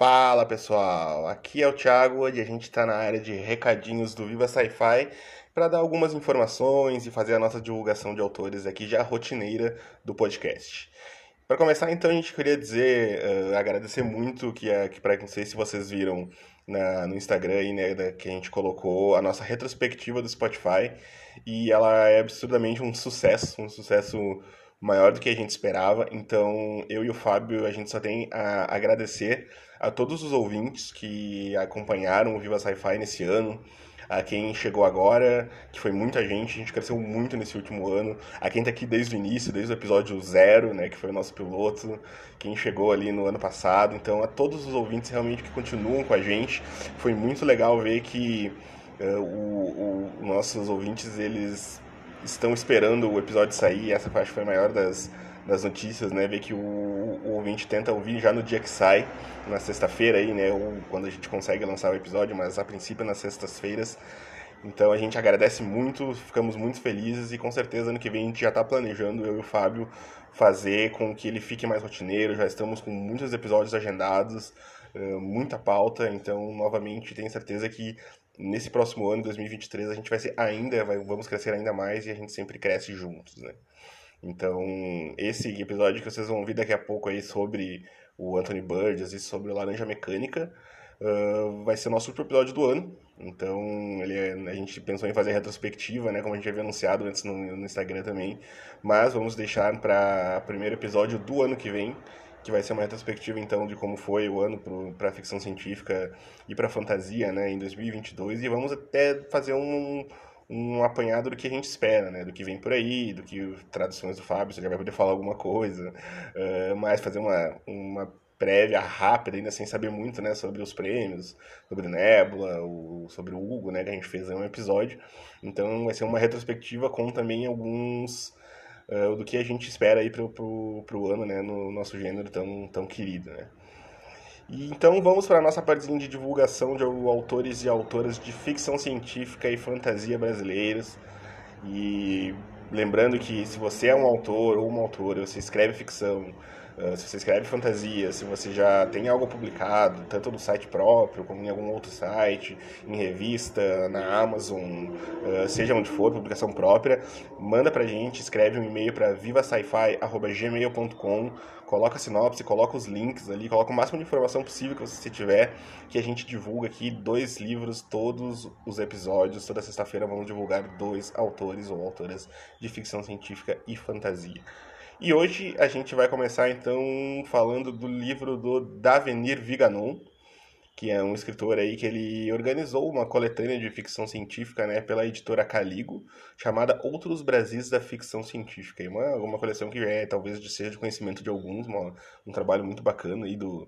Fala pessoal, aqui é o Thiago e a gente está na área de recadinhos do Viva Sci-Fi para dar algumas informações e fazer a nossa divulgação de autores aqui já rotineira do podcast. Para começar, então, a gente queria dizer, uh, agradecer muito que, uh, que para não sei se vocês viram na, no Instagram aí, né, que a gente colocou a nossa retrospectiva do Spotify e ela é absurdamente um sucesso, um sucesso maior do que a gente esperava. Então, eu e o Fábio, a gente só tem a agradecer a todos os ouvintes que acompanharam o Viva Sci-Fi nesse ano, a quem chegou agora, que foi muita gente, a gente cresceu muito nesse último ano, a quem tá aqui desde o início, desde o episódio zero, né, que foi o nosso piloto, quem chegou ali no ano passado, então a todos os ouvintes realmente que continuam com a gente, foi muito legal ver que uh, o, o, nossos ouvintes, eles estão esperando o episódio sair, essa parte foi a maior das, das notícias, né? Ver que o, o ouvinte tenta ouvir já no dia que sai, na sexta-feira aí, né? Ou quando a gente consegue lançar o episódio, mas a princípio nas sextas-feiras. Então a gente agradece muito, ficamos muito felizes e com certeza ano que vem a gente já está planejando, eu e o Fábio, fazer com que ele fique mais rotineiro. Já estamos com muitos episódios agendados, muita pauta, então novamente tenho certeza que nesse próximo ano, 2023, a gente vai ser ainda, vai, vamos crescer ainda mais e a gente sempre cresce juntos, né? Então, esse episódio que vocês vão ouvir daqui a pouco aí sobre o Anthony Burgess e sobre o Laranja Mecânica uh, vai ser o nosso último episódio do ano. Então, ele é, a gente pensou em fazer retrospectiva, né, como a gente havia anunciado antes no, no Instagram também, mas vamos deixar para o primeiro episódio do ano que vem, que vai ser uma retrospectiva então de como foi o ano para a ficção científica e para a fantasia, né, em 2022 e vamos até fazer um um apanhado do que a gente espera, né? Do que vem por aí, do que traduções do Fábio, você já vai poder falar alguma coisa, uh, mas fazer uma, uma prévia rápida, ainda sem saber muito, né? Sobre os prêmios, sobre Nebula, o, sobre o Hugo, né? Que a gente fez em um episódio. Então vai ser uma retrospectiva com também alguns... Uh, do que a gente espera aí pro, pro, pro ano, né? No nosso gênero tão, tão querido, né? E então vamos para a nossa partezinha de divulgação de autores e autoras de ficção científica e fantasia brasileiros. E lembrando que se você é um autor ou uma autora, você escreve ficção, ah, se você escreve fantasia, se você já tem algo publicado, tanto no site próprio como em algum outro site, em revista, na Amazon, ah, seja onde for, publicação própria, manda pra gente, escreve um e-mail para vivasci.gmail.com, coloca a sinopse, coloca os links ali, coloca o máximo de informação possível que você tiver, que a gente divulga aqui dois livros todos os episódios. Toda sexta-feira vamos divulgar dois autores ou autoras de ficção científica e fantasia. E hoje a gente vai começar então falando do livro do Davenir Viganon, que é um escritor aí que ele organizou uma coletânea de ficção científica, né, pela editora Caligo, chamada Outros Brasis da Ficção Científica. Uma, uma coleção que é talvez seja de conhecimento de alguns, uma, um trabalho muito bacana aí do,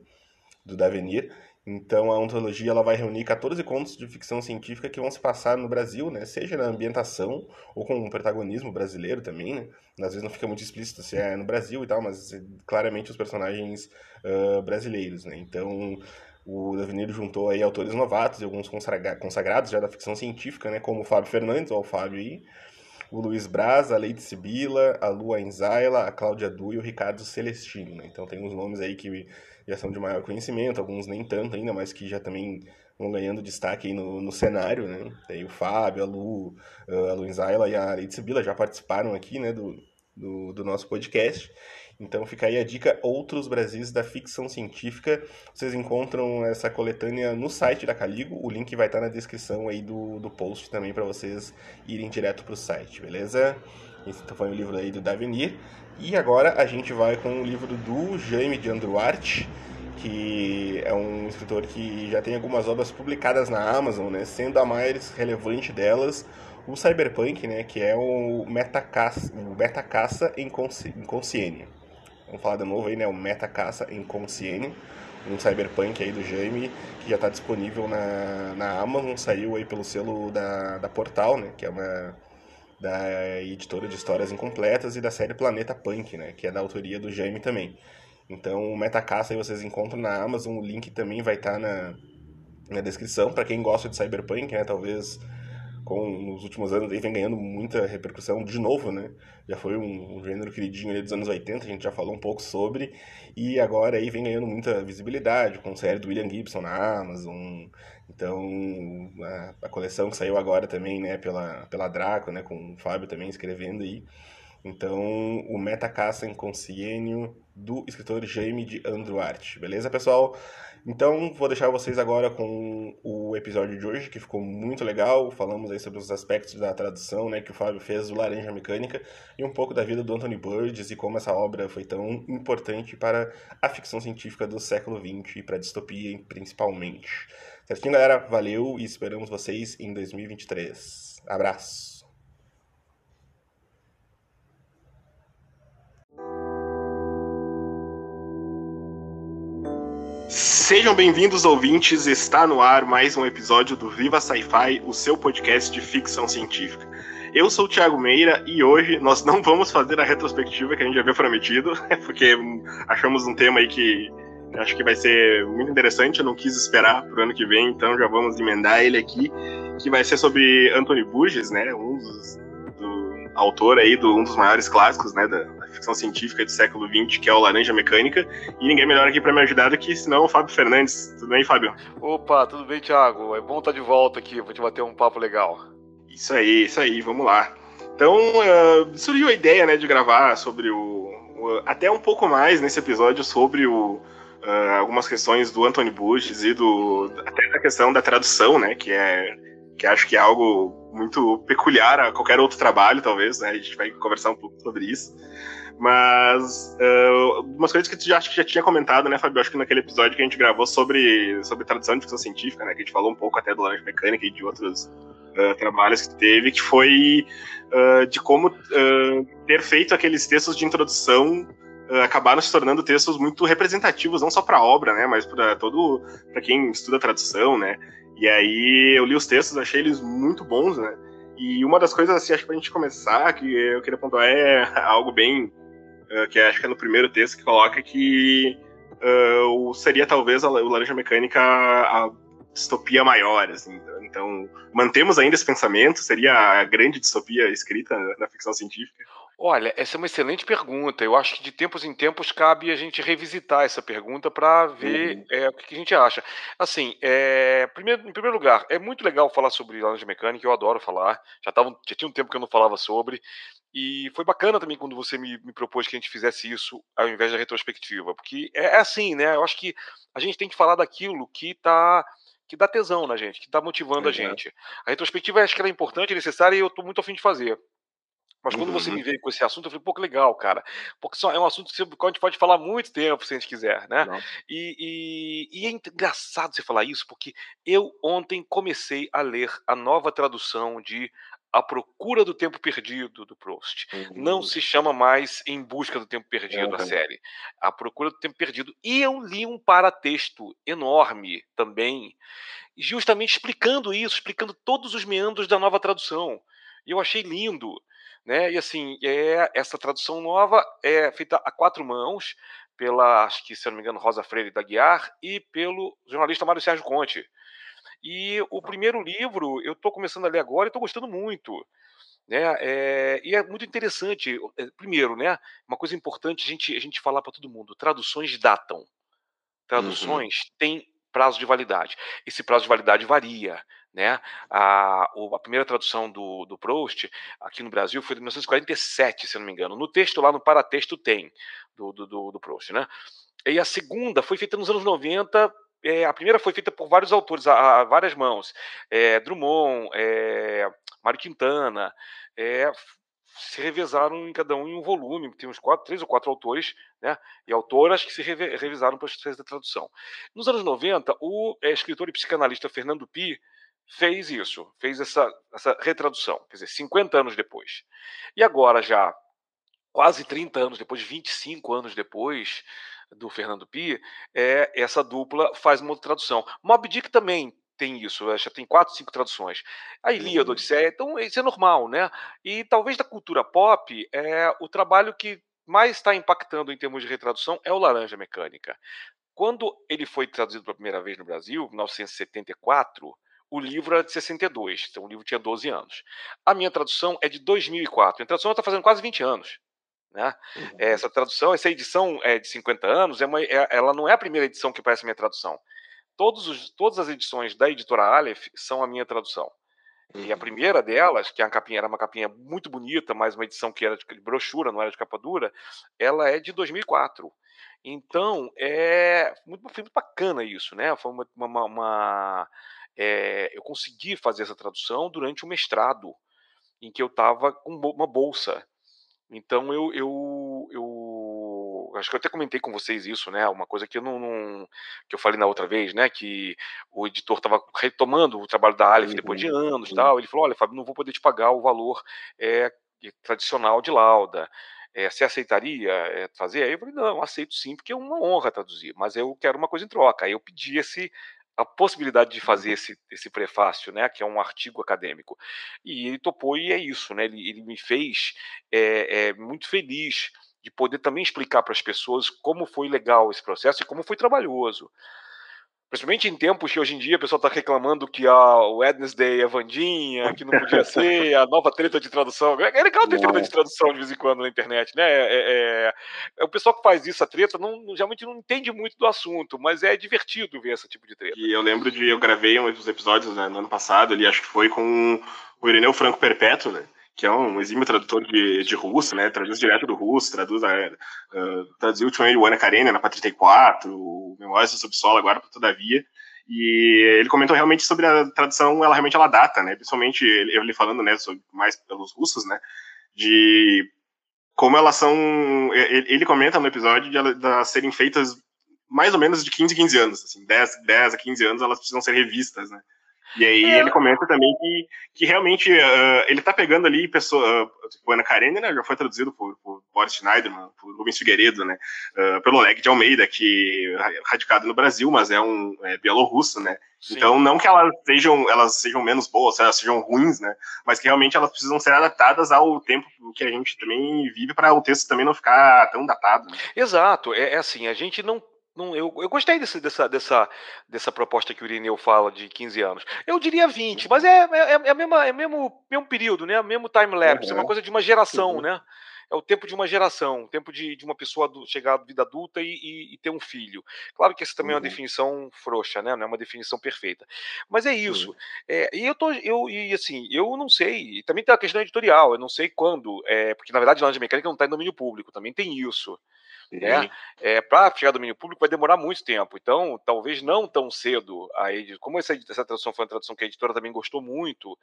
do Davenir. Então a ontologia ela vai reunir 14 contos de ficção científica que vão se passar no Brasil, né? Seja na ambientação ou com um protagonismo brasileiro também, né? Às vezes não fica muito explícito se é no Brasil e tal, mas claramente os personagens uh, brasileiros, né? Então o Davenir juntou aí autores novatos e alguns consagrados já da ficção científica, né? Como o Fábio Fernandes, ou o Fábio aí, o Luiz Braz, a Leite Sibila, a Lua Enzaila, a Cláudia Du e o Ricardo Celestino, né? Então tem uns nomes aí que já são de maior conhecimento, alguns nem tanto ainda, mas que já também vão ganhando destaque aí no, no cenário, né? Tem o Fábio, a Lu, a Luiz Ayla e a Leite Sibila já participaram aqui, né, do, do, do, nosso podcast. Então fica aí a dica Outros Brasis da Ficção Científica. Vocês encontram essa coletânea no site da Caligo. O link vai estar na descrição aí do, do post também para vocês irem direto para o site, beleza? Esse então foi o livro aí do Davenir. E agora a gente vai com o livro do Jaime de Andruart, que é um escritor que já tem algumas obras publicadas na Amazon, né, sendo a mais relevante delas o Cyberpunk, né, que é o Metacaça, o Metacaça em Consciência. Vamos falar de novo aí, né, o Metacaça em Consciência, um Cyberpunk aí do Jaime, que já está disponível na, na Amazon, saiu aí pelo selo da, da Portal, né, que é uma da editora de histórias incompletas e da série Planeta Punk, né, que é da autoria do Jaime também. Então, o Metacaça aí vocês encontram na Amazon, o link também vai estar tá na, na descrição para quem gosta de Cyberpunk, né, talvez com nos últimos anos, aí vem ganhando muita repercussão de novo, né? Já foi um, um gênero queridinho ali dos anos 80, a gente já falou um pouco sobre, e agora aí vem ganhando muita visibilidade com série do William Gibson na Amazon. Então, a, a coleção que saiu agora também, né, pela, pela Draco, né, com o Fábio também escrevendo aí. Então, o Metacassa Inconsciênio do escritor Jaime de Andruarte. Beleza, pessoal? Então, vou deixar vocês agora com o episódio de hoje, que ficou muito legal. Falamos aí sobre os aspectos da tradução, né, que o Fábio fez do Laranja Mecânica e um pouco da vida do Anthony Burgess e como essa obra foi tão importante para a ficção científica do século XX e para a distopia principalmente. Certinho, galera? Valeu e esperamos vocês em 2023. Abraço! Sejam bem-vindos, ouvintes. Está no ar mais um episódio do Viva Sci-Fi, o seu podcast de ficção científica. Eu sou o Thiago Meira e hoje nós não vamos fazer a retrospectiva que a gente havia prometido, porque achamos um tema aí que acho que vai ser muito interessante. Eu não quis esperar para o ano que vem, então já vamos emendar ele aqui, que vai ser sobre Anthony Burgess, né, um dos autor aí de um dos maiores clássicos, né, da, da, ficção científica do século XX, que é o Laranja Mecânica, e ninguém melhor aqui para me ajudar do que senão o Fábio Fernandes. Tudo bem, Fábio? Opa, tudo bem, Thiago? É bom estar de volta aqui para te bater um papo legal. Isso aí, isso aí, vamos lá. Então, uh, surgiu a ideia, né, de gravar sobre o, até um pouco mais nesse episódio sobre o uh, algumas questões do Anthony Bush e do até da questão da tradução, né, que é que acho que é algo muito peculiar a qualquer outro trabalho, talvez, né? A gente vai conversar um pouco sobre isso. Mas uh, umas coisas que tu já, acho que já tinha comentado, né, Fabio? Acho que naquele episódio que a gente gravou sobre, sobre tradução de ficção científica, né? Que a gente falou um pouco até do Laranja Mecânica e de outros uh, trabalhos que teve, que foi uh, de como ter feito aqueles textos de introdução acabaram se tornando textos muito representativos, não só para a obra, né, mas para todo para quem estuda tradução, né. E aí eu li os textos, achei eles muito bons, né? E uma das coisas, assim, acho que pra gente começar, que eu queria pontuar é algo bem. Uh, que acho que é no primeiro texto que coloca que uh, seria talvez a, o Laranja Mecânica a distopia maior, assim. Então, mantemos ainda esse pensamento? Seria a grande distopia escrita na ficção científica? Olha, essa é uma excelente pergunta. Eu acho que de tempos em tempos cabe a gente revisitar essa pergunta para ver uhum. é, o que a gente acha. Assim, é, primeiro, em primeiro lugar, é muito legal falar sobre laranja mecânica, eu adoro falar. Já, tava, já tinha um tempo que eu não falava sobre. E foi bacana também quando você me, me propôs que a gente fizesse isso ao invés da retrospectiva. Porque é, é assim, né? Eu acho que a gente tem que falar daquilo que está que dá tesão na gente, que está motivando a gente. A retrospectiva acho que ela é importante, necessária e eu estou muito afim de fazer. Mas quando uhum. você me veio com esse assunto, eu falei, pô, que legal, cara. Porque é um assunto que a gente pode falar muito tempo, se a gente quiser, né? E, e, e, é engraçado você falar isso, porque eu ontem comecei a ler a nova tradução de A Procura do Tempo Perdido, do Proust. Uhum. Não se chama mais Em Busca do Tempo Perdido, uhum. a série. A Procura do Tempo Perdido. E eu li um paratexto enorme também, justamente explicando isso, explicando todos os meandros da nova tradução. E eu achei lindo. Né? E assim, é, essa tradução nova é feita a quatro mãos pela, acho que se não me engano, Rosa Freire da Guiar e pelo jornalista Mário Sérgio Conte. E o primeiro livro eu estou começando a ler agora e estou gostando muito. Né? É, e é muito interessante. Eh, primeiro, né? Uma coisa importante a gente, a gente falar para todo mundo: traduções datam. Uhum. Traduções uhum. têm prazo de validade. Esse prazo de validade varia. Né? A, a primeira tradução do, do Proust aqui no Brasil foi de 1947, se não me engano. No texto lá, no paratexto, tem do, do, do Proust. Né? E a segunda foi feita nos anos 90 é, a primeira foi feita por vários autores, a, a várias mãos. É, Drummond, é, Mário Quintana, é, se revezaram em cada um em um volume. Tem uns quatro, três ou quatro autores né, e autoras que se revisaram para fazer a tradução. Nos anos 90, o escritor e psicanalista Fernando Pi fez isso, fez essa, essa retradução, quer dizer, 50 anos depois. E agora, já quase 30 anos depois, 25 anos depois do Fernando Pi, é, essa dupla faz uma outra tradução. Mob Dick também tem isso, já tem quatro, cinco traduções. A Ilíada, uhum. Odisseia, então isso é normal, né? E talvez da cultura pop, é, o trabalho que mais está impactando em termos de retradução é o Laranja Mecânica. Quando ele foi traduzido pela primeira vez no Brasil, em 1974, o livro era de 62, então o livro tinha 12 anos. A minha tradução é de 2004. A tradução está fazendo quase 20 anos. Né? Uhum. Essa tradução, essa edição é de 50 anos, é uma, é, ela não é a primeira edição que parece a minha tradução. Todos os, todas as edições da editora Aleph são a minha tradução. E a uhum. primeira delas, que é capinha, era uma capinha muito bonita, mas uma edição que era de brochura, não era de capa dura, ela é de 2004. Então, é muito, foi muito bacana isso, né? Foi uma, uma, uma é, eu consegui fazer essa tradução durante o mestrado, em que eu estava com uma bolsa. Então, eu, eu, eu acho que eu até comentei com vocês isso, né? Uma coisa que eu não, não que eu falei na outra vez, né? Que o editor estava retomando o trabalho da Aleph depois de uhum, anos, tal. Ele falou: olha, Fábio, não vou poder te pagar o valor é, tradicional de lauda é, você aceitaria é, fazer? Aí eu falei, não, aceito sim, porque é uma honra traduzir, mas eu quero uma coisa em troca. Aí eu pedi esse, a possibilidade de fazer esse, esse prefácio, né, que é um artigo acadêmico. E ele topou e é isso, né, ele, ele me fez é, é, muito feliz de poder também explicar para as pessoas como foi legal esse processo e como foi trabalhoso. Principalmente em tempos que hoje em dia o pessoal está reclamando que a Wednesday é Vandinha, que não podia ser, a nova treta de tradução. É legal ter treta de tradução de vez em quando na internet, né? É, é, é, o pessoal que faz isso, a treta, não, geralmente não entende muito do assunto, mas é divertido ver esse tipo de treta. E eu lembro de, eu gravei um dos episódios né, no ano passado, ali, acho que foi com o Ireneu Franco Perpétuo, né? Que é um exímio tradutor de, de russo, né? Traduz direto do russo, traduz a, uh, traduziu ultimamente o Ana Karenina na 34, o Memórias do Subsolo agora para Todavia. E ele comentou realmente sobre a tradução, ela realmente ela data, né? Principalmente ele, falando, né, sobre, mais pelos russos, né? De como elas são. Ele, comenta no episódio de elas serem feitas mais ou menos de 15 em 15 anos, assim, 10, 10 a 15 anos elas precisam ser revistas, né? E aí é. ele comenta também que, que realmente uh, ele tá pegando ali pessoa, uh, tipo, Ana Karenina né, já foi traduzido por, por Boris Schneiderman, por Rubens Figueiredo, né, uh, pelo Oleg de Almeida, que é radicado no Brasil, mas é um é, bielorrusso, né, Sim. então não que elas sejam, elas sejam menos boas, elas sejam ruins, né, mas que realmente elas precisam ser adaptadas ao tempo que a gente também vive para o texto também não ficar tão datado. Né? Exato, é, é assim, a gente não não, eu, eu gostei desse, dessa, dessa, dessa proposta que o Irineu fala de 15 anos. Eu diria 20, mas é, é, é, a mesma, é mesmo, mesmo período, né? Mesmo time-lapse, uhum. é uma coisa de uma geração, uhum. né? É o tempo de uma geração, o tempo de, de uma pessoa chegar à vida adulta e, e, e, ter um filho. Claro que essa também uhum. é uma uhum. definição frouxa, né? Não é uma definição perfeita. Mas é isso. É, e eu tô, eu, e assim, eu não sei. Também tem a questão editorial, eu não sei quando, é, porque na verdade a Laranja Mecânica não está em domínio público, também tem isso. Né? É, para chegar ao domínio público vai demorar muito tempo, então talvez não tão cedo. A como essa, essa tradução foi uma tradução que a editora também gostou muito,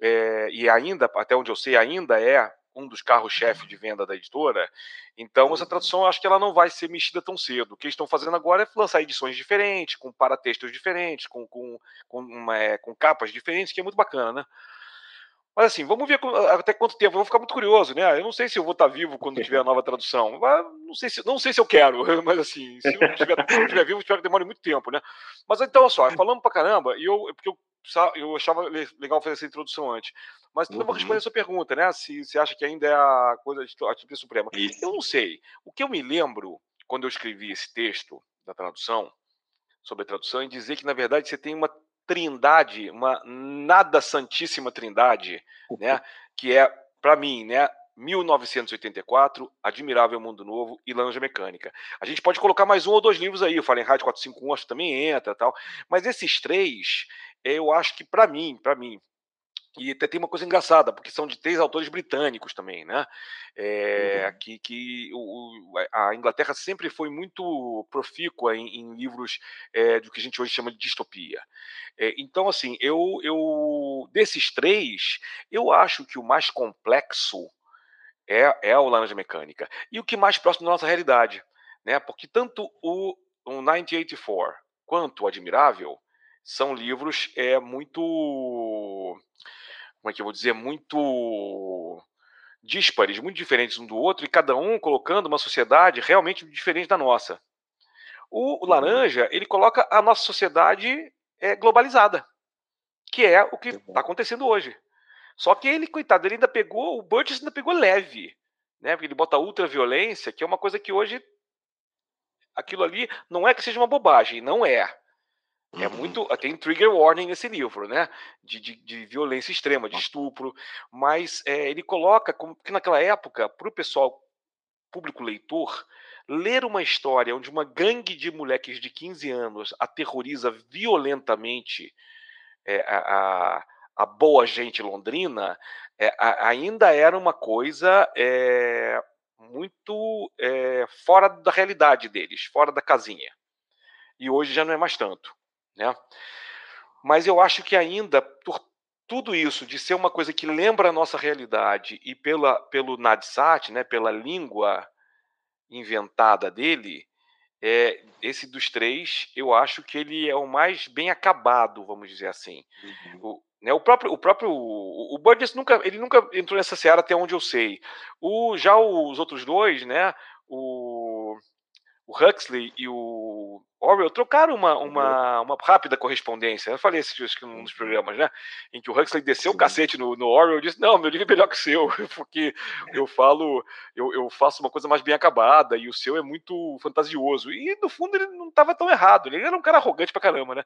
é, e ainda, até onde eu sei, ainda é um dos carros-chefe de venda da editora. Então, essa tradução acho que ela não vai ser mexida tão cedo. O que eles estão fazendo agora é lançar edições diferentes, com paratextos diferentes, com, com, com, é, com capas diferentes, que é muito bacana, né? Mas assim, vamos ver até quanto tempo. Eu vou ficar muito curioso, né? Eu não sei se eu vou estar vivo quando tiver a nova tradução. Não sei se, não sei se eu quero, mas assim, se eu estiver, estiver vivo, espero que demore muito tempo, né? Mas então, olha só, falando pra caramba, e eu, porque eu, eu achava legal fazer essa introdução antes. Mas uhum. eu vou responder a sua pergunta, né? Se você acha que ainda é a coisa a Título Suprema. Isso. Eu não sei. O que eu me lembro quando eu escrevi esse texto da tradução, sobre a tradução, é dizer que, na verdade, você tem uma trindade, uma nada santíssima trindade, né? Que é, para mim, né? 1984, Admirável Mundo Novo e Laranja Mecânica. A gente pode colocar mais um ou dois livros aí, o Fahrenheit 451 acho que também entra tal, mas esses três, eu acho que para mim, para mim, e até tem uma coisa engraçada, porque são de três autores britânicos também, né? É, uhum. Que, que o, a Inglaterra sempre foi muito profícua em, em livros é, do que a gente hoje chama de distopia. É, então, assim, eu, eu desses três, eu acho que o mais complexo é, é o Laranja Mecânica e o que mais próximo da nossa realidade, né? Porque tanto o, o 1984 quanto o Admirável são livros é muito como é que eu vou dizer, muito díspares, muito diferentes um do outro, e cada um colocando uma sociedade realmente diferente da nossa. O, o uhum. laranja, ele coloca a nossa sociedade é, globalizada, que é o que está acontecendo hoje. Só que ele, coitado, ele ainda pegou, o Burgess ainda pegou leve, né? Porque ele bota ultraviolência, que é uma coisa que hoje aquilo ali não é que seja uma bobagem, não é. É uhum. muito. Tem trigger warning nesse livro, né? De, de, de violência extrema, de estupro. Mas é, ele coloca como que naquela época, para o pessoal, público leitor, ler uma história onde uma gangue de moleques de 15 anos aterroriza violentamente é, a, a, a, boa gente londrina, é, a, ainda era uma coisa é, muito fora da realidade deles, fora da casinha. E hoje já não é mais tanto. Né? Mas eu acho que ainda, por tudo isso, de ser uma coisa que lembra a nossa realidade e pela, pelo Nadsat, né, pela língua inventada dele, é, esse dos três, eu acho que ele é o mais bem acabado, vamos dizer assim. Uhum. O, né, o próprio, o próprio, o, Burgess nunca, ele nunca entrou nessa seara até onde eu sei. O, já os outros dois, né, o, o Huxley e o Orwell trocaram uma, uma, uma rápida correspondência. Eu falei isso acho que num dos programas, né? Em que o Huxley desceu Sim. o cacete no, no Orwell e disse: Não, meu livro é melhor que o seu, porque eu falo, eu, eu faço uma coisa mais bem acabada e o seu é muito fantasioso. E no fundo ele não estava tão errado. Ele era um cara arrogante pra caramba, né?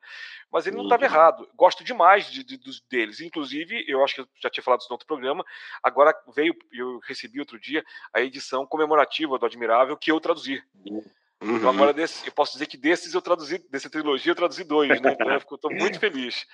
Mas ele não estava uhum. errado. Gosto demais de, de, dos deles. Inclusive, eu acho que eu já tinha falado isso no outro programa. Agora veio, eu recebi outro dia a edição comemorativa do Admirável que eu traduzi. Uhum. Então, uhum. Então agora desse, eu posso dizer que desses eu traduzi, dessa trilogia eu traduzi dois, né? Então eu estou muito feliz.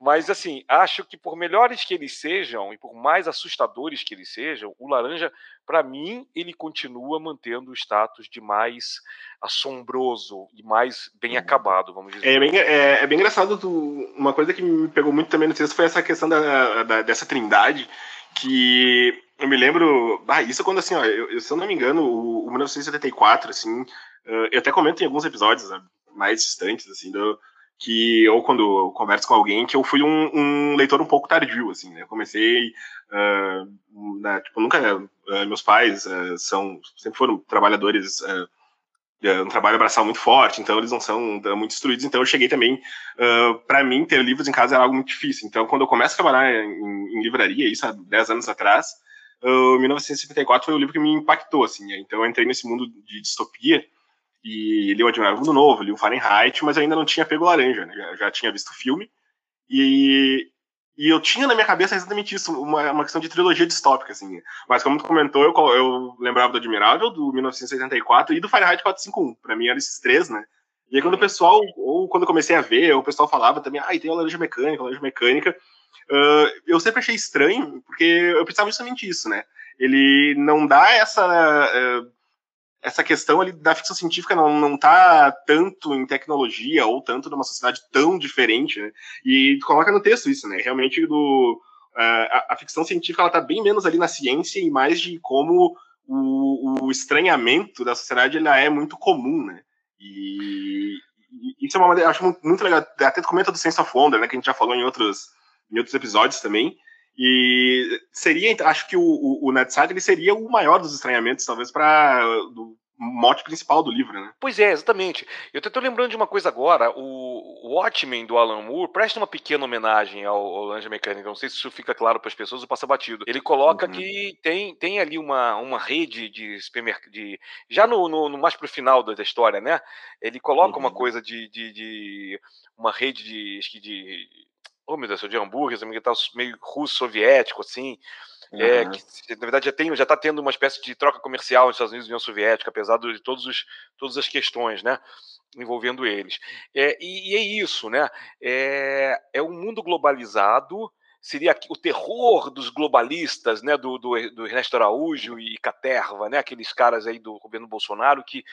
Mas assim, acho que por melhores que eles sejam e por mais assustadores que eles sejam, o laranja, para mim, ele continua mantendo o status de mais assombroso e mais bem uhum. acabado, vamos dizer. É bem, é, é bem engraçado. Tu, uma coisa que me pegou muito também no texto foi essa questão da, da dessa trindade que eu me lembro, ah, isso quando assim, ó, eu, se eu não me engano, o, o 1974, assim, Uh, eu até comento em alguns episódios né, mais distantes, assim, do, que ou quando eu converso com alguém, que eu fui um, um leitor um pouco tardio, assim, né? Eu comecei, uh, na, tipo, nunca, uh, meus pais são, sempre foram trabalhadores, um trabalho abraçal muito forte, então eles não são muito instruídos, então eu cheguei também, para mim, ter livros em casa era algo muito difícil, então quando eu começo a trabalhar em, em livraria, isso há 10 anos atrás, uh, 1954 foi o livro que me impactou, assim, né? então eu entrei nesse mundo de distopia, e li o Admirável Mundo Novo, li o Fahrenheit, mas ainda não tinha pego laranja, né? já, já tinha visto o filme. E, e eu tinha na minha cabeça exatamente isso, uma, uma questão de trilogia distópica, assim. Mas como tu comentou, eu, eu lembrava do Admirável, do 1984 e do Fahrenheit 451. Pra mim eram esses três, né? E aí quando o pessoal, ou quando eu comecei a ver, o pessoal falava também, ah, tem a laranja mecânica, a laranja mecânica. Uh, eu sempre achei estranho, porque eu pensava justamente isso, né? Ele não dá essa... Uh, essa questão ali da ficção científica não, não tá tanto em tecnologia ou tanto numa sociedade tão diferente, né? E coloca no texto isso, né? Realmente do a, a ficção científica ela tá bem menos ali na ciência e mais de como o, o estranhamento da sociedade ela é muito comum, né? E, e isso é uma maneira, acho muito legal. Até comenta do Sense of Wonder, né? Que a gente já falou em outros em outros episódios também. E seria, acho que o, o, o ele seria o maior dos estranhamentos, talvez, para mote principal do livro, né? Pois é, exatamente. Eu estou lembrando de uma coisa agora, o Watchmen do Alan Moore presta uma pequena homenagem ao, ao Laranja Mecânica, não sei se isso fica claro para as pessoas ou passa batido. Ele coloca uhum. que tem, tem ali uma, uma rede de supermercado, de, já no, no, no mais pro final da, história, né? Ele coloca uhum. uma coisa de, de, de, uma rede de, de oh meu Deus, de hambúrgueres, meio russo soviético, assim. Uhum. É, que, na verdade já tem, já está tendo uma espécie de troca comercial nos Estados Unidos e União Soviética, apesar de todos os, todas as questões, né, envolvendo eles. É, e, e, é isso, né? É, é um mundo globalizado seria o terror dos globalistas, né, do, do, do, Ernesto Araújo e Caterva, né, aqueles caras aí do governo Bolsonaro que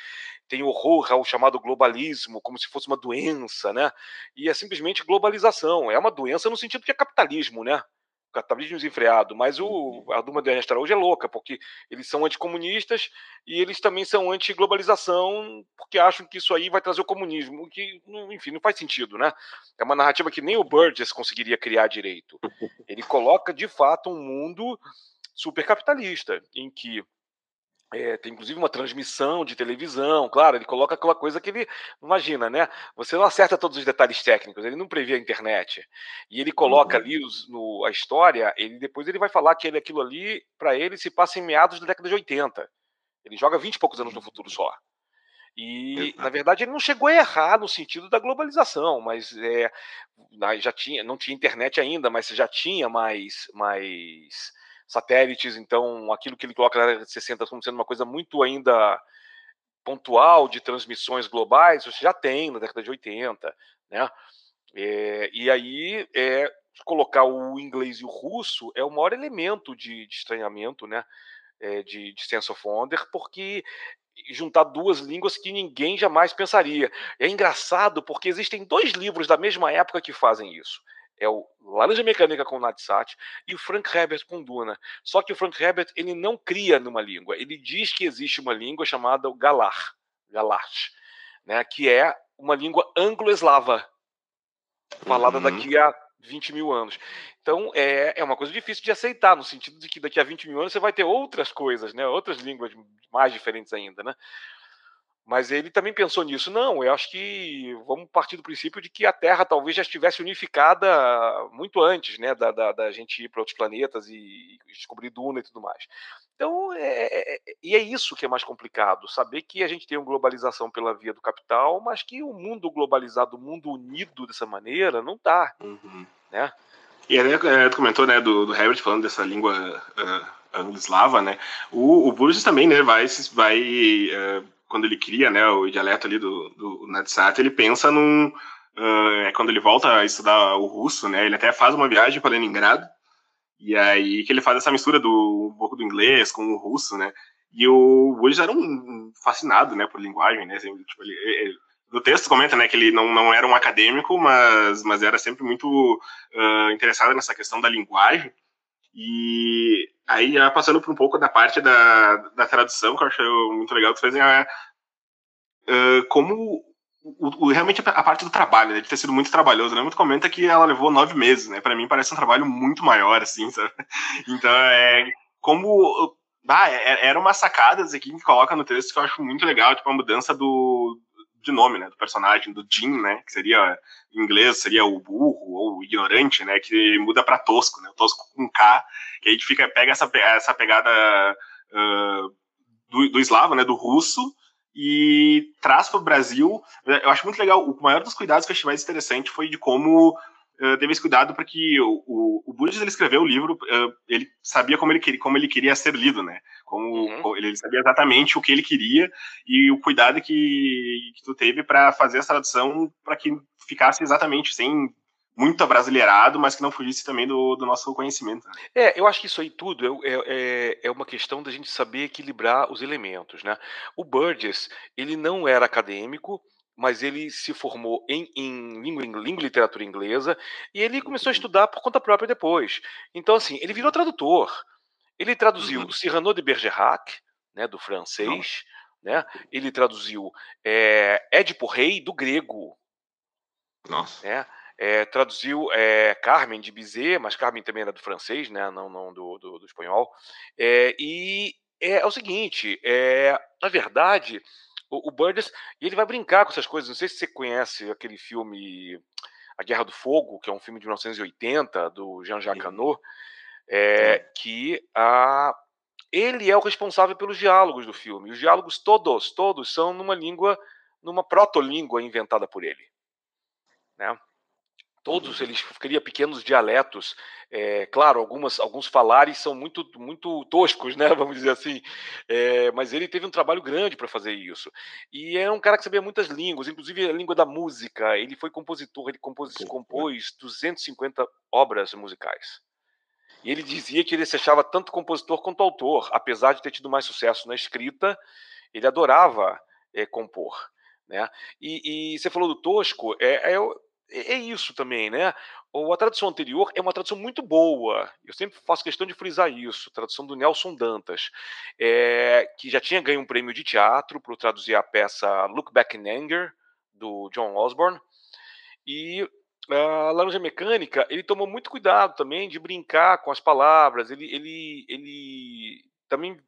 tem horror ao chamado globalismo, como se fosse uma doença, né, e é simplesmente globalização, é uma doença no sentido que é capitalismo, né, capitalismo desenfreado, mas o, uhum. a Duma de Ernesto Araújo é louca, porque eles são anticomunistas e eles também são anti-globalização, porque acham que isso aí vai trazer o comunismo, que, enfim, não faz sentido, né? É uma narrativa que nem o Burgess conseguiria criar direito. Ele coloca, de fato, um mundo supercapitalista, em que é, tem inclusive uma transmissão de televisão, claro, ele coloca aquela coisa que ele. Imagina, né? Você não acerta todos os detalhes técnicos, ele não prevê a internet. E ele coloca uhum. ali os, no, a história, ele depois ele vai falar que ele, aquilo ali, para ele, se passa em meados da década de 80. Ele joga 20 e poucos anos no futuro só. E, na verdade, ele não chegou a errar no sentido da globalização, mas é, já tinha, não tinha internet ainda, mas já tinha mais, mais satélites, então aquilo que ele coloca na década de 60 como sendo uma coisa muito ainda pontual de transmissões globais, você já tem na década de 80, né? É, e aí é, colocar o inglês e o russo é o maior elemento de, de estranhamento, né? É, de, de sense of wonder, porque juntar duas línguas que ninguém jamais pensaria. É engraçado porque existem dois livros da mesma época que fazem isso. É o Laranja Mecânica com Nadsat e o Frank Herbert com Duna. Só que o Frank Herbert ele não cria numa língua. Ele diz que existe uma língua chamada Galar, Galar, né, que é uma língua anglo-eslava, falada uhum. daqui a 20 mil anos. Então é, é uma coisa difícil de aceitar, no sentido de que daqui a 20 mil anos você vai ter outras coisas, né? outras línguas mais diferentes ainda. Né? Mas ele também pensou nisso. Não, eu acho que vamos partir do princípio de que a Terra talvez já estivesse unificada muito antes né, da, da, da gente ir para outros planetas e descobrir Duna e tudo mais. Então, é, é, é, e é isso que é mais complicado, saber que a gente tem uma globalização pela via do capital, mas que o mundo globalizado, o mundo unido dessa maneira, não está. Uhum. Né? E aí, é, tu comentou né, do, do Herbert falando dessa língua uh, anglo-eslava, né? O, o Burgess também né, vai, vai uh, quando ele cria né, o dialeto ali do, do Nadsat, ele pensa num. Uh, é quando ele volta a estudar o russo, né? Ele até faz uma viagem para Leningrado, e aí que ele faz essa mistura do um pouco do inglês com o russo, né? E o Wood era um fascinado, né, por linguagem, né? Assim, tipo, ele, ele, no texto comenta, né, que ele não, não era um acadêmico, mas, mas era sempre muito uh, interessado nessa questão da linguagem. E aí, já passando por um pouco da parte da, da tradução, que eu achei muito legal, que fazem a, uh, como o, o, realmente a parte do trabalho, né, de ter sido muito trabalhoso, né? Muito comenta que ela levou nove meses, né? Para mim parece um trabalho muito maior, assim, sabe? Então é como ah, é, era uma sacada aqui que coloca no texto que eu acho muito legal, tipo a mudança do de nome, né, do personagem, do Jim, né, que seria em inglês seria o burro ou o ignorante, né, que muda para tosco, né, tosco com K, que a gente fica pega essa essa pegada uh, do, do eslavo, né, do russo e traz para o Brasil. Eu acho muito legal. O maior dos cuidados que eu achei mais interessante foi de como uh, teve esse cuidado para que o, o, o Burgess ele escreveu o livro, uh, ele sabia como ele queria, como ele queria ser lido, né? Como, uhum. ele, ele, sabia exatamente o que ele queria e o cuidado que, que tu teve para fazer essa tradução para que ficasse exatamente sem muito abrasileirado, mas que não fugisse também do, do nosso conhecimento. Né? É, eu acho que isso aí tudo é, é, é uma questão da gente saber equilibrar os elementos. Né? O Burgess, ele não era acadêmico, mas ele se formou em, em língua, língua e literatura inglesa e ele começou a estudar por conta própria depois. Então, assim, ele virou tradutor. Ele traduziu uhum. Cyrano de Bergerac, né, do francês, né? ele traduziu é, Édipo Rei, do grego. Nossa. Né? É, traduziu é, Carmen de Bizet, mas Carmen também era do francês, né? não, não do, do, do espanhol. É, e é, é, o seguinte, é, na verdade, o, o Burgess, e ele vai brincar com essas coisas. Não sei se você conhece aquele filme A Guerra do Fogo, que é um filme de 1980, do Jean-Jacques Hano, é, que a, ele é o responsável pelos diálogos do filme. Os diálogos todos, todos são numa língua, numa proto-língua inventada por ele. Né? Todos eles cria pequenos dialetos. É, claro, algumas, alguns falares são muito, muito toscos, né? Vamos dizer assim. É, mas ele teve um trabalho grande para fazer isso. E é um cara que sabia muitas línguas, inclusive a língua da música. Ele foi compositor, ele compôs, compôs 250 obras musicais. E ele dizia que ele se achava tanto compositor quanto autor, apesar de ter tido mais sucesso na escrita, ele adorava é, compor. Né? E, e, você falou do Tosco, é, é, é, é isso também, né? A tradução anterior é uma tradução muito boa. Eu sempre faço questão de frisar isso. Tradução do Nelson Dantas, é, que já tinha ganho um prêmio de teatro por traduzir a peça Look Back in Anger, do John Osborne. E a Laranja Mecânica, ele tomou muito cuidado também de brincar com as palavras. Ele, ele, ele também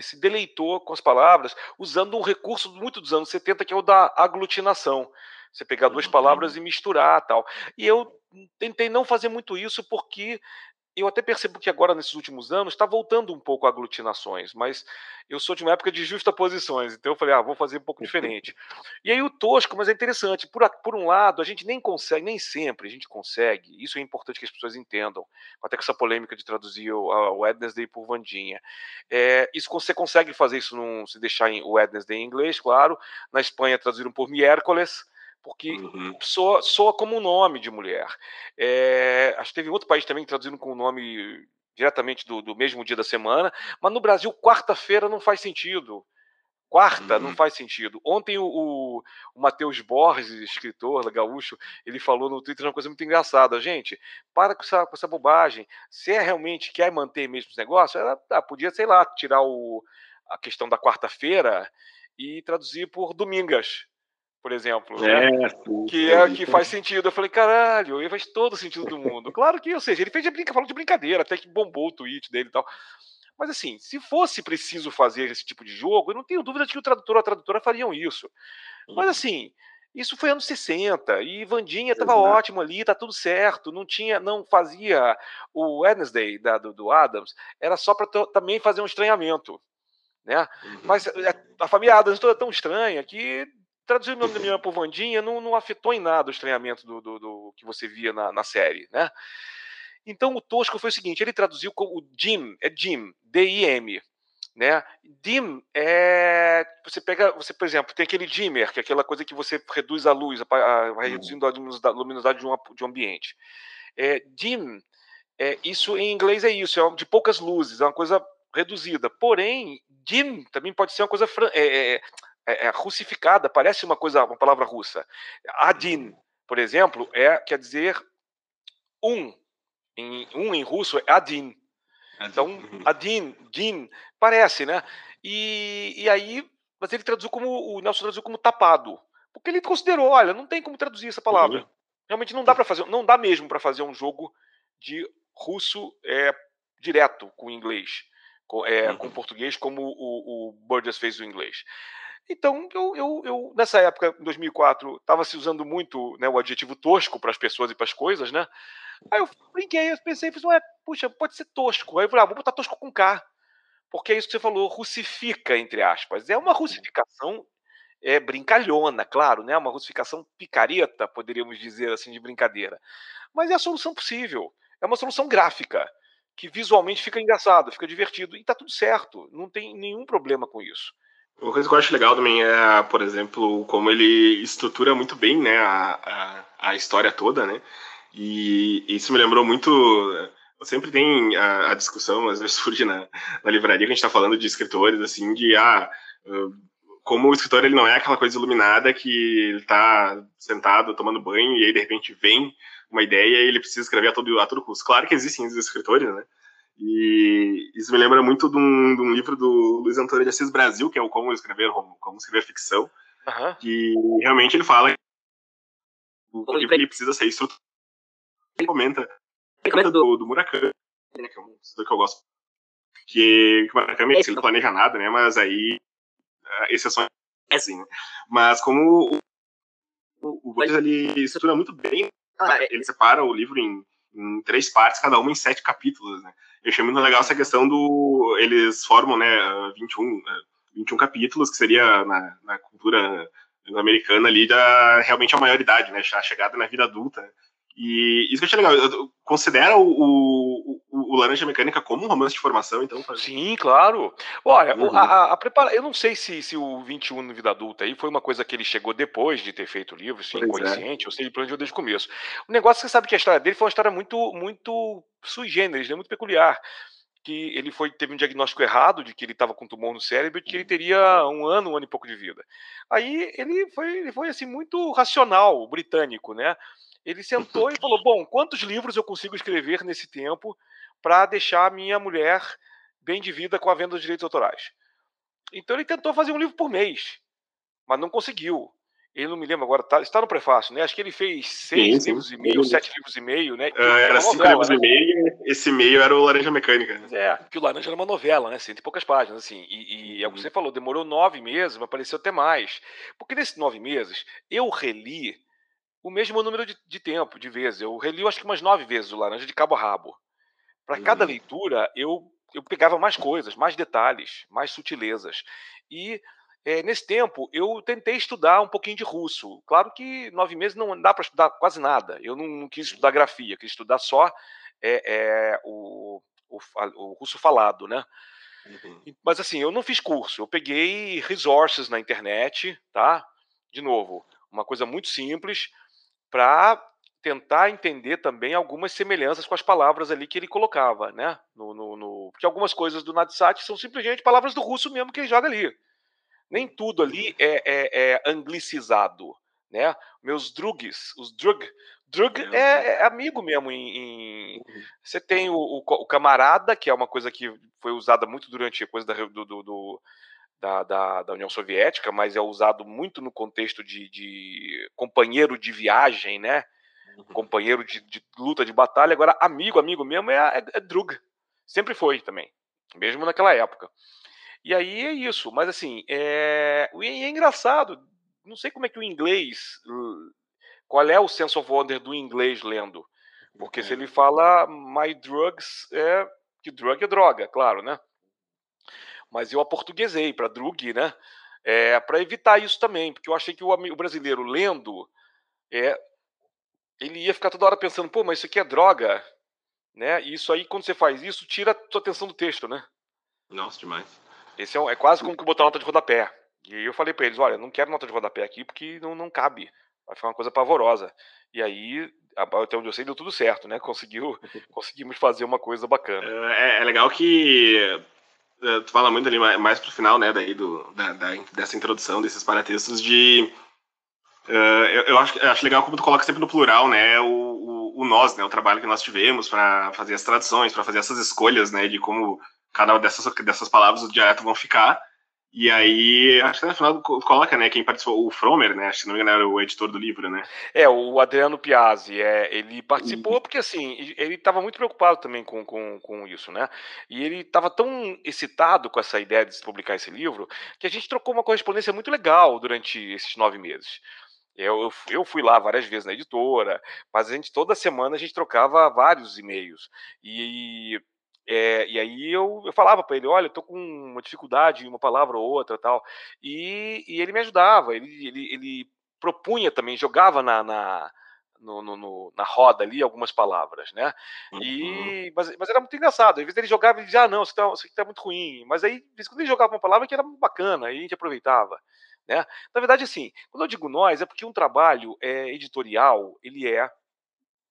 se deleitou com as palavras, usando um recurso muito dos anos 70, que é o da aglutinação. Você pegar duas uhum. palavras e misturar tal. E eu tentei não fazer muito isso porque eu até percebo que agora, nesses últimos anos, está voltando um pouco a aglutinações, mas eu sou de uma época de justaposições, então eu falei, ah, vou fazer um pouco diferente. E aí o tosco, mas é interessante, por, por um lado, a gente nem consegue, nem sempre a gente consegue, isso é importante que as pessoas entendam, até com essa polêmica de traduzir o, o Wednesday por Vandinha. É, isso você consegue fazer isso, num, se deixar em, o Wednesday em inglês, claro, na Espanha traduziram por miércoles, porque uhum. soa, soa como um nome de mulher. É, acho que teve outro país também traduzindo com o nome diretamente do, do mesmo dia da semana, mas no Brasil, quarta-feira não faz sentido. Quarta uhum. não faz sentido. Ontem o, o, o Matheus Borges, escritor gaúcho, ele falou no Twitter uma coisa muito engraçada. Gente, para com essa, com essa bobagem. Se é realmente quer manter mesmo esse negócio, ela ah, podia, sei lá, tirar o, a questão da quarta-feira e traduzir por domingas por exemplo, né? É, sim, que é que faz sentido. Eu falei, caralho, aí faz todo sentido do mundo. Claro que, ou seja, ele fez de brinca, falou de brincadeira, até que bombou o tweet dele e tal. Mas assim, se fosse preciso fazer esse tipo de jogo, eu não tenho dúvida de que o tradutor ou a tradutora fariam isso. Mas uhum. assim, isso foi anos 60 e Vandinha estava ótimo ali, tá tudo certo, não tinha, não fazia o Wednesday da, do, do Adams, era só para também fazer um estranhamento, né? Uhum. Mas é, a família Adams toda tão estranha que traduzir o nome da menina por Vandinha não, não afetou em nada o estranhamento do, do, do que você via na, na, série, né? Então o Tosco foi o seguinte, ele traduziu como o Jim, é Jim, D-I-M, né? Dim é você pega, você por exemplo tem aquele dimmer, que é aquela coisa que você reduz a luz, vai uhum. reduzindo a luminosidade de um, de um ambiente. É, dim, é, isso em inglês é isso, é de poucas luzes, é uma coisa reduzida. Porém, dim também pode ser uma coisa é, é, é, é russificada, parece uma coisa, uma palavra russa. Adin, por exemplo, é quer dizer um. Em, um em russo é Adin. Então. Adin, Din, parece, né? E, e aí, mas ele traduziu como, o Nelson traduziu como tapado. Porque ele considerou, olha, não tem como traduzir essa palavra. Uhum. Realmente não dá para fazer, não dá mesmo para fazer um jogo de russo é, direto com inglês, com, é, uhum. com português, como o, o Burgess fez o inglês. Então, eu, eu, eu, nessa época, em 2004, estava se usando muito né, o adjetivo tosco para as pessoas e para as coisas, né? Aí eu brinquei, eu pensei, fiz, ué, puxa, pode ser tosco. Aí eu falei, ah, vou botar tosco com K. Porque é isso que você falou, russifica, entre aspas. É uma russificação é, brincalhona, claro, né? Uma russificação picareta, poderíamos dizer assim, de brincadeira. Mas é a solução possível. É uma solução gráfica, que visualmente fica engraçado, fica divertido. E tá tudo certo, não tem nenhum problema com isso. Uma coisa que eu acho legal também é, por exemplo, como ele estrutura muito bem né, a, a, a história toda, né? E isso me lembrou muito. Sempre tem a, a discussão, às vezes surge na, na livraria que a gente está falando de escritores, assim, de ah, como o escritor ele não é aquela coisa iluminada que ele está sentado tomando banho e aí de repente vem uma ideia e ele precisa escrever a todo, a todo custo. Claro que existem os escritores, né? E isso me lembra muito de um, de um, livro do Luiz Antônio de Assis Brasil, que é o Como Escrever, como escrever Ficção, uhum. que realmente ele fala que o livro ele precisa ser estruturado. Ele comenta, ele comenta do, do Murakami, né, que é um escritor que eu gosto, que, que o Murakami ele não planeja nada, né, mas aí exceções é assim, né? Mas como o, o ele estrutura muito bem, ele separa o livro em em três partes, cada uma em sete capítulos, né? Eu achei muito legal essa questão do... Eles formam, né, 21, 21 capítulos, que seria na, na cultura americana ali, da, realmente a maioridade, né? A chegada na vida adulta. E isso que eu achei legal. Considera o, o, o, Laranja Mecânica como um romance de formação, então? Sim, claro. Olha, uhum. a, a, prepara... eu não sei se, se o 21 no Vida Adulta aí foi uma coisa que ele chegou depois de ter feito o livro, se inconsciente, é. ou se ele planejou desde o começo. O negócio é que você sabe que a história dele foi uma história muito, muito sui generis, né? muito peculiar que ele foi teve um diagnóstico errado de que ele estava com tumor no cérebro e que ele uhum. teria um ano, um ano e pouco de vida. Aí ele foi, ele foi assim muito racional, britânico, né? Ele sentou e falou: Bom, quantos livros eu consigo escrever nesse tempo para deixar a minha mulher bem de vida com a venda dos direitos autorais? Então ele tentou fazer um livro por mês, mas não conseguiu. Ele não me lembra agora, tá, está no prefácio, né? Acho que ele fez seis sim, sim. livros e meio, sete livros e meio, né? Uh, era cinco novela, livros né? e meio, esse meio era o Laranja Mecânica. Né? É, que o Laranja era uma novela, né? Cento e poucas páginas, assim. E, e é o que uhum. você falou, demorou nove meses, mas pareceu até mais. Porque nesses nove meses, eu reli o mesmo número de, de, tempo, de vezes. Eu reli, acho que umas nove vezes o Laranja de cabo a rabo. Para cada uhum. leitura, eu, eu pegava mais coisas, mais detalhes, mais sutilezas. E é, nesse tempo, eu tentei estudar um pouquinho de russo. Claro que nove meses não dá para estudar quase nada. Eu não, não, quis estudar grafia, quis estudar só é, é, o, o, o, russo falado, né? Uhum. Mas assim, eu não fiz curso. Eu peguei resources na internet, tá? De novo, uma coisa muito simples para tentar entender também algumas semelhanças com as palavras ali que ele colocava, né? No, no, no... Porque algumas coisas do Nadsat são simplesmente palavras do russo mesmo que ele joga ali. Nem tudo ali é, é, é anglicizado, né? Meus drugs, os drug, drug é, é, amigo mesmo. Em, em... Uhum. Você tem o, o, o, camarada, que é uma coisa que foi usada muito durante a coisa da, do, do, do da, da, da, União Soviética, mas é usado muito no contexto de, de companheiro de viagem, né? Uhum. Companheiro de, de, luta, de batalha. Agora, amigo, amigo mesmo é, é, é drug. Sempre foi também, mesmo naquela época. E aí é isso. Mas assim, é, é engraçado. Não sei como é que o inglês. Qual é o sense of wonder do inglês lendo? Porque se ele fala my drugs, é que drug é droga, claro, né? Mas eu aportuguesei para drug, né? É, para evitar isso também, porque eu achei que o, o brasileiro lendo, é, ele ia ficar toda hora pensando, pô, mas isso aqui é droga, né? E isso aí, quando você faz isso, tira a sua atenção do texto, né? Nossa, demais. Esse é, é quase como que botar nota de rodapé. E eu falei para eles, olha, não quero nota de rodapé aqui porque não, não cabe. Vai ficar uma coisa pavorosa. E aí, até onde eu sei, deu tudo certo, né? Conseguiu, conseguimos fazer uma coisa bacana. É, é legal que tu fala muito ali mais pro final, né, daí do, da, da dessa introdução, desses paratextos de... Uh, eu, eu, acho, eu acho legal como tu coloca sempre no plural, né, o, o, o nós, né, o trabalho que nós tivemos para fazer as traduções, para fazer essas escolhas, né, de como cada uma dessas, dessas palavras do dialeto vão ficar. E aí, acho que no final coloca, né, quem participou, o Fromer, né, acho que não me engano era o editor do livro, né? É, o Adriano Piazzi, é, ele participou uhum. porque, assim, ele estava muito preocupado também com, com, com isso, né? E ele estava tão excitado com essa ideia de publicar esse livro, que a gente trocou uma correspondência muito legal durante esses nove meses. Eu, eu, eu, fui lá várias vezes na editora, mas a gente toda semana a gente trocava vários e-mails. E é, e aí eu, eu falava para ele, olha, eu tô com uma dificuldade em uma palavra ou outra tal. E, e ele me ajudava, ele, ele, ele propunha também, jogava na, na, no, no, no, na roda ali algumas palavras, né? Uhum. E, mas, mas era muito engraçado. Às vezes ele jogava e dizia, ah, não, isso, tá, aqui tá muito ruim. Mas aí, quando ele jogava uma palavra que era bacana, aí a gente aproveitava. Né? Na verdade, assim, quando eu digo nós, é porque um trabalho é, editorial, ele é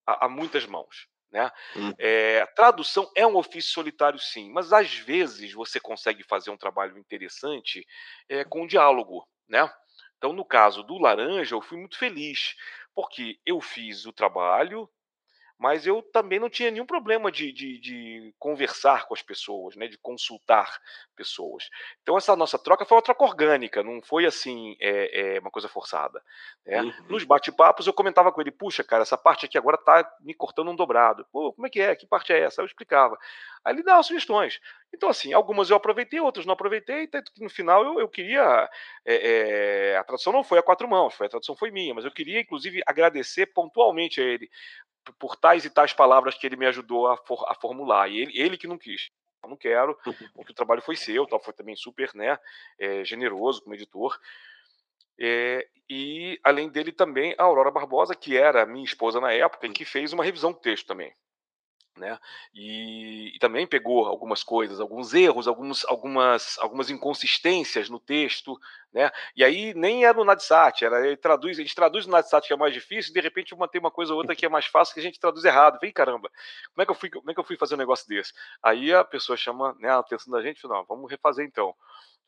a, a muitas mãos. Né? Hum. É, tradução é um ofício solitário, sim, mas às vezes você consegue fazer um trabalho interessante é, com diálogo. Né? Então, no caso do Laranja, eu fui muito feliz, porque eu fiz o trabalho, mas eu também não tinha nenhum problema de, de, de, conversar com as pessoas, né, de consultar pessoas. Então essa nossa troca foi uma troca orgânica, não foi assim é, é uma coisa forçada. Né? Uhum. Nos bate-papos eu comentava com ele, puxa, cara, essa parte aqui agora tá me cortando um dobrado. Pô, como é que é? Que parte é essa? Eu explicava. Aí ele dava sugestões. Então assim, algumas eu aproveitei, outras não aproveitei, tanto que no final eu, eu queria é, a tradução não foi a quatro mãos, foi a tradução foi minha, mas eu queria inclusive agradecer pontualmente a ele por tais e tais palavras que ele me ajudou a, for, a formular. E ele, ele que não quis. Eu não quero, porque o trabalho foi seu, tal, foi também super né, é, generoso como editor. É, e além dele também a Aurora Barbosa, que era minha esposa na época, e que fez uma revisão do texto também né? E, e, também pegou algumas coisas, alguns erros, alguns, algumas, algumas inconsistências no texto, né? E aí nem era no Nadsat, era ele traduz, a gente traduz no Nadsat que é mais difícil, e de repente mantém uma coisa ou outra que é mais fácil que a gente traduz errado. Vem caramba, como é que eu fui, como é que eu fui fazer um negócio desse? Aí a pessoa chama né, a atenção da gente, não, vamos refazer então.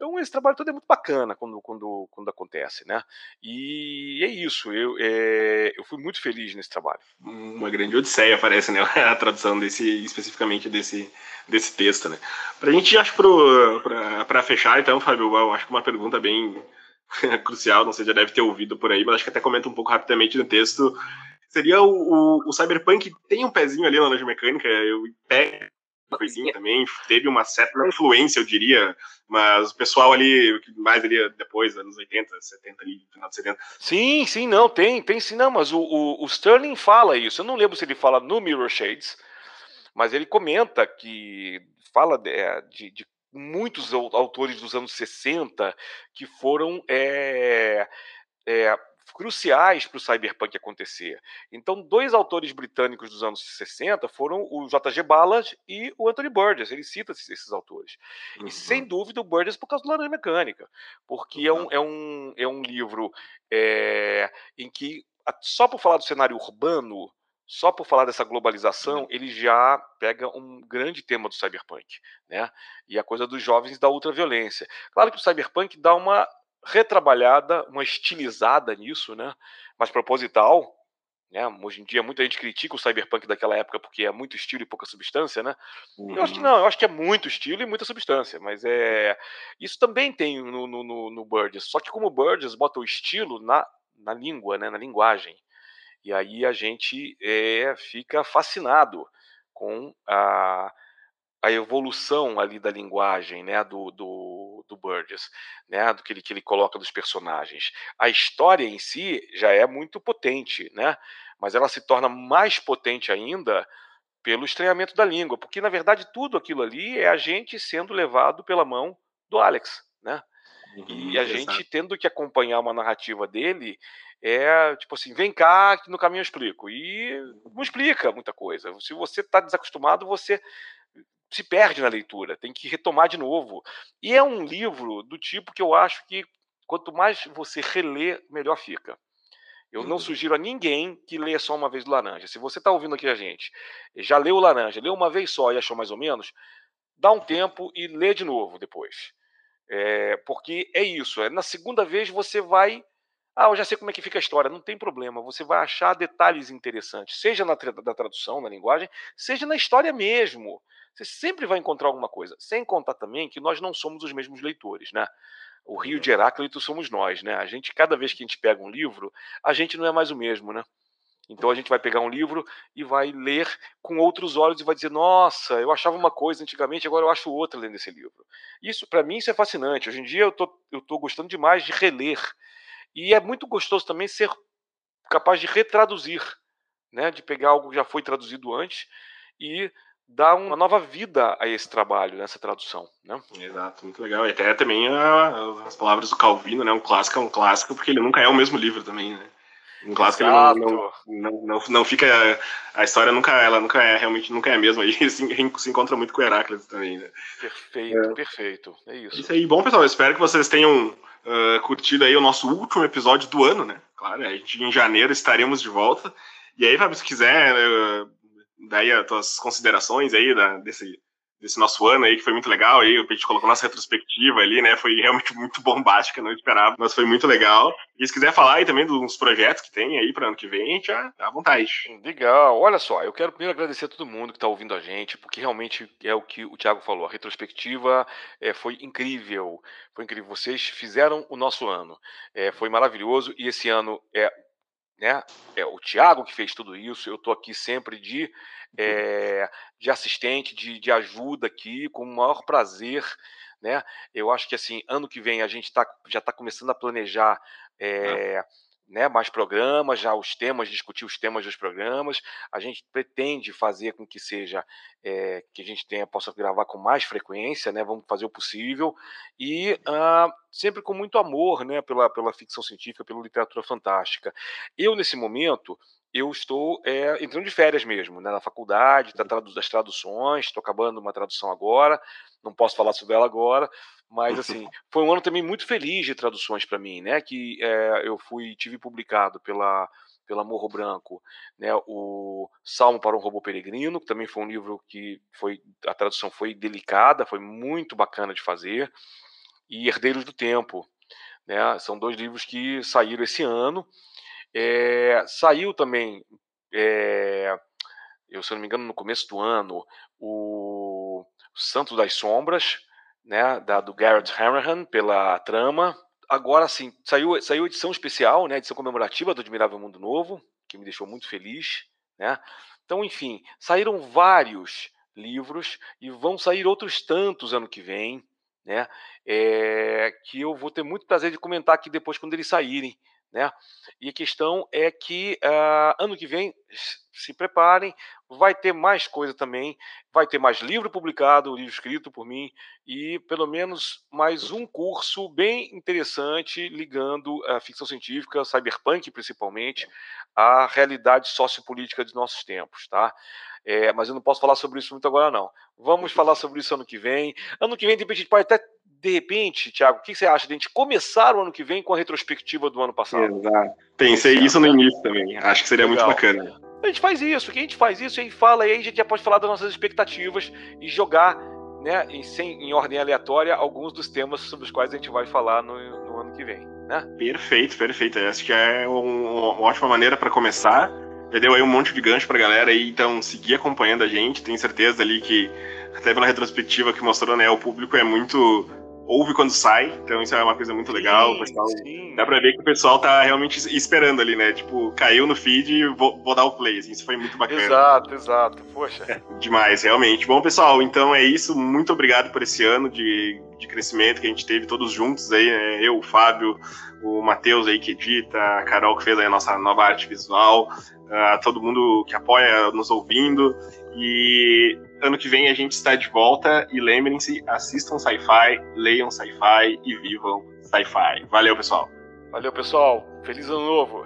Então esse trabalho todo é muito bacana quando, quando, quando acontece, né? E é isso, eu, é, eu fui muito feliz nesse trabalho. Uma grande odisseia parece, né? A tradução desse, especificamente desse, desse texto, né? Pra gente, acho, para fechar, então, Fábio, eu acho que uma pergunta bem crucial, não sei, já deve ter ouvido por aí, mas acho que até comenta um pouco rapidamente no texto. Seria o, o, o Cyberpunk tem um pezinho ali na loja mecânica, eu pego coisinha também, teve uma certa influência, eu diria, mas o pessoal ali, mais ali depois, anos 80, 70 ali, final de 70. Sim, sim, não, tem, tem sim, não, mas o, o, o Sterling fala isso, eu não lembro se ele fala no Mirror Shades, mas ele comenta que fala de, é, de, de muitos autores dos anos 60 que foram é, é, cruciais para o cyberpunk acontecer. Então, dois autores britânicos dos anos 60 foram o J.G. Ballard e o Anthony Burgess. Ele cita esses, autores. Uhum. E, sem dúvida, o Burgess por causa do Laranja Mecânica, porque uhum. é, um, é, um, é um livro é, em que, só por falar do cenário urbano, só por falar dessa globalização, ele já pega um grande tema do cyberpunk, né? E a coisa dos jovens da ultraviolência. Claro que o cyberpunk dá uma retrabalhada, uma estilizada nisso, né? Mas proposital. Né? Hoje em dia muita gente critica o cyberpunk daquela época porque é muito estilo e pouca substância, né? Uhum. Eu acho que uhum. não, eu acho que é muito estilo e muita substância, mas é isso também tem no, no, no, no Burgess. Só que como o Burgess bota o estilo na, na língua, né? Na linguagem, e aí a gente é, fica fascinado com a a evolução ali da linguagem, né, do, do, do Burgess, né, do que ele, que ele coloca dos personagens. A história em si já é muito potente, né, mas ela se torna mais potente ainda pelo estranhamento da língua, porque na verdade tudo aquilo ali é a gente sendo levado pela mão do Alex, né? Uhum, e a exato. gente tendo que acompanhar uma narrativa dele é tipo assim, vem cá que no caminho eu explico. E não explica muita coisa. Se você está desacostumado, você se perde na leitura, tem que retomar de novo. E é um livro do tipo que eu acho que quanto mais você relê, melhor fica. Eu não uhum. sugiro a ninguém que leia só uma vez do Laranja. Se você está ouvindo aqui a gente, já leu o Laranja, leu uma vez só e achou mais ou menos, dá um tempo e lê de novo depois. É, porque é isso, é, na segunda vez você vai. Ah, eu já sei como é que fica a história, não tem problema, você vai achar detalhes interessantes, seja na, na tradução, na linguagem, seja na história mesmo. Você sempre vai encontrar alguma coisa. Sem contar também que nós não somos os mesmos leitores, né? O Rio de Heráclito somos nós, né? A gente, cada vez que a gente pega um livro, a gente não é mais o mesmo, né? Então a gente vai pegar um livro e vai ler com outros olhos e vai dizer: Nossa, eu achava uma coisa antigamente, agora eu acho outra lendo esse livro. Isso, para mim, isso é fascinante. Hoje em dia eu tô, eu tô gostando demais de reler. E é muito gostoso também ser capaz de retraduzir, né? De pegar algo que já foi traduzido antes e dá uma nova vida a esse trabalho, nessa tradução, né? Exato, muito legal. E até também a, as palavras do Calvino, né? Um clássico é um clássico porque ele nunca é o mesmo livro também, né? Um clássico ele não, não, não, não, não fica a história nunca ela nunca é realmente nunca é a mesma e se, se encontra muito com Heráclito também, né? Perfeito, é. perfeito. É isso. Isso aí, bom pessoal, espero que vocês tenham uh, curtido aí o nosso último episódio do ano, né? Claro, a gente em janeiro estaremos de volta. E aí, Fábio, se quiser uh, daí as tuas considerações aí da, desse, desse nosso ano aí, que foi muito legal aí, a gente colocou nossa retrospectiva ali, né, foi realmente muito bombástica, não esperava, mas foi muito legal. E se quiser falar aí também dos projetos que tem aí para ano que vem, já à vontade. Legal, olha só, eu quero primeiro agradecer a todo mundo que está ouvindo a gente, porque realmente é o que o Thiago falou, a retrospectiva é, foi incrível, foi incrível, vocês fizeram o nosso ano, é, foi maravilhoso, e esse ano é né? É o Tiago que fez tudo isso. Eu estou aqui sempre de, é, de assistente, de, de ajuda aqui, com o maior prazer. Né? Eu acho que assim, ano que vem a gente tá, já está começando a planejar é, né, mais programas, já os temas, discutir os temas dos programas. A gente pretende fazer com que seja é, que a gente tenha possa gravar com mais frequência, né? Vamos fazer o possível e sempre com muito amor, né? Pela, pela ficção científica, pela literatura fantástica. Eu nesse momento eu estou é, entrando de férias mesmo, né, na faculdade, tá tradu das traduções, estou acabando uma tradução agora, não posso falar sobre ela agora, mas assim foi um ano também muito feliz de traduções para mim, né, que é, eu fui tive publicado pela pela Morro Branco, né, o Salmo para um Robô Peregrino, que também foi um livro que foi a tradução foi delicada, foi muito bacana de fazer, e Herdeiros do Tempo, né, são dois livros que saíram esse ano é, saiu também, é, eu se não me engano, no começo do ano, o Santo das Sombras, né, da, do Garrett Hanrahan, pela trama. Agora sim, saiu, saiu edição especial, né, edição comemorativa do Admirável Mundo Novo, que me deixou muito feliz. Né? Então, enfim, saíram vários livros e vão sair outros tantos ano que vem, né? É, que eu vou ter muito prazer de comentar aqui depois quando eles saírem Né? E a questão é que uh, ano que vem, se preparem, vai ter mais coisa também, vai ter mais livro publicado, livro escrito por mim, e pelo menos mais um curso bem interessante ligando a ficção científica, cyberpunk principalmente, à realidade sociopolítica de nossos tempos. Tá? É, mas eu não posso falar sobre isso muito agora, não. Vamos falar sobre isso ano que vem. Ano que vem, de repente, a gente pode até de repente, Thiago, o que você acha de a gente começar o ano que vem com a retrospectiva do ano passado? Exato. Pensei isso no início também. Acho que seria Legal. muito bacana. A gente faz isso, que a gente faz isso, a gente fala e aí a gente já pode falar das nossas expectativas e jogar né, em, sem, em ordem aleatória alguns dos temas sobre os quais a gente vai falar no, no ano que vem. Né? Perfeito, perfeito. Acho que é um, uma ótima maneira para começar. Já deu aí um monte de gancho pra galera aí, então seguir acompanhando a gente. Tenho certeza ali que, até pela retrospectiva que mostrou, né, o público é muito ouve quando sai, então isso é uma coisa muito legal. pessoal, dá pra ver que o pessoal tá realmente esperando ali, né? Tipo, caiu no feed vou, vou dar o play. Assim, isso foi muito bacana. Exato, exato. Poxa. É, demais, realmente. Bom, pessoal, então é isso. Muito obrigado por esse ano de, de crescimento que a gente teve todos juntos aí, né? Eu, o Fábio, o Matheus aí que edita, a Carol que fez a nossa nova arte visual, a todo mundo que apoia nos ouvindo. E ano que vem a gente está de volta e lembrem-se, assistam sci-fi, leiam sci-fi e vivam sci-fi. Valeu, pessoal. Valeu, pessoal. Feliz ano novo.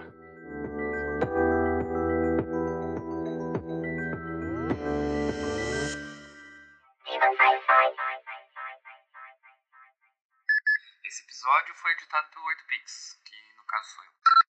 Esse episódio foi editado pelo 8pix, que no caso sou eu.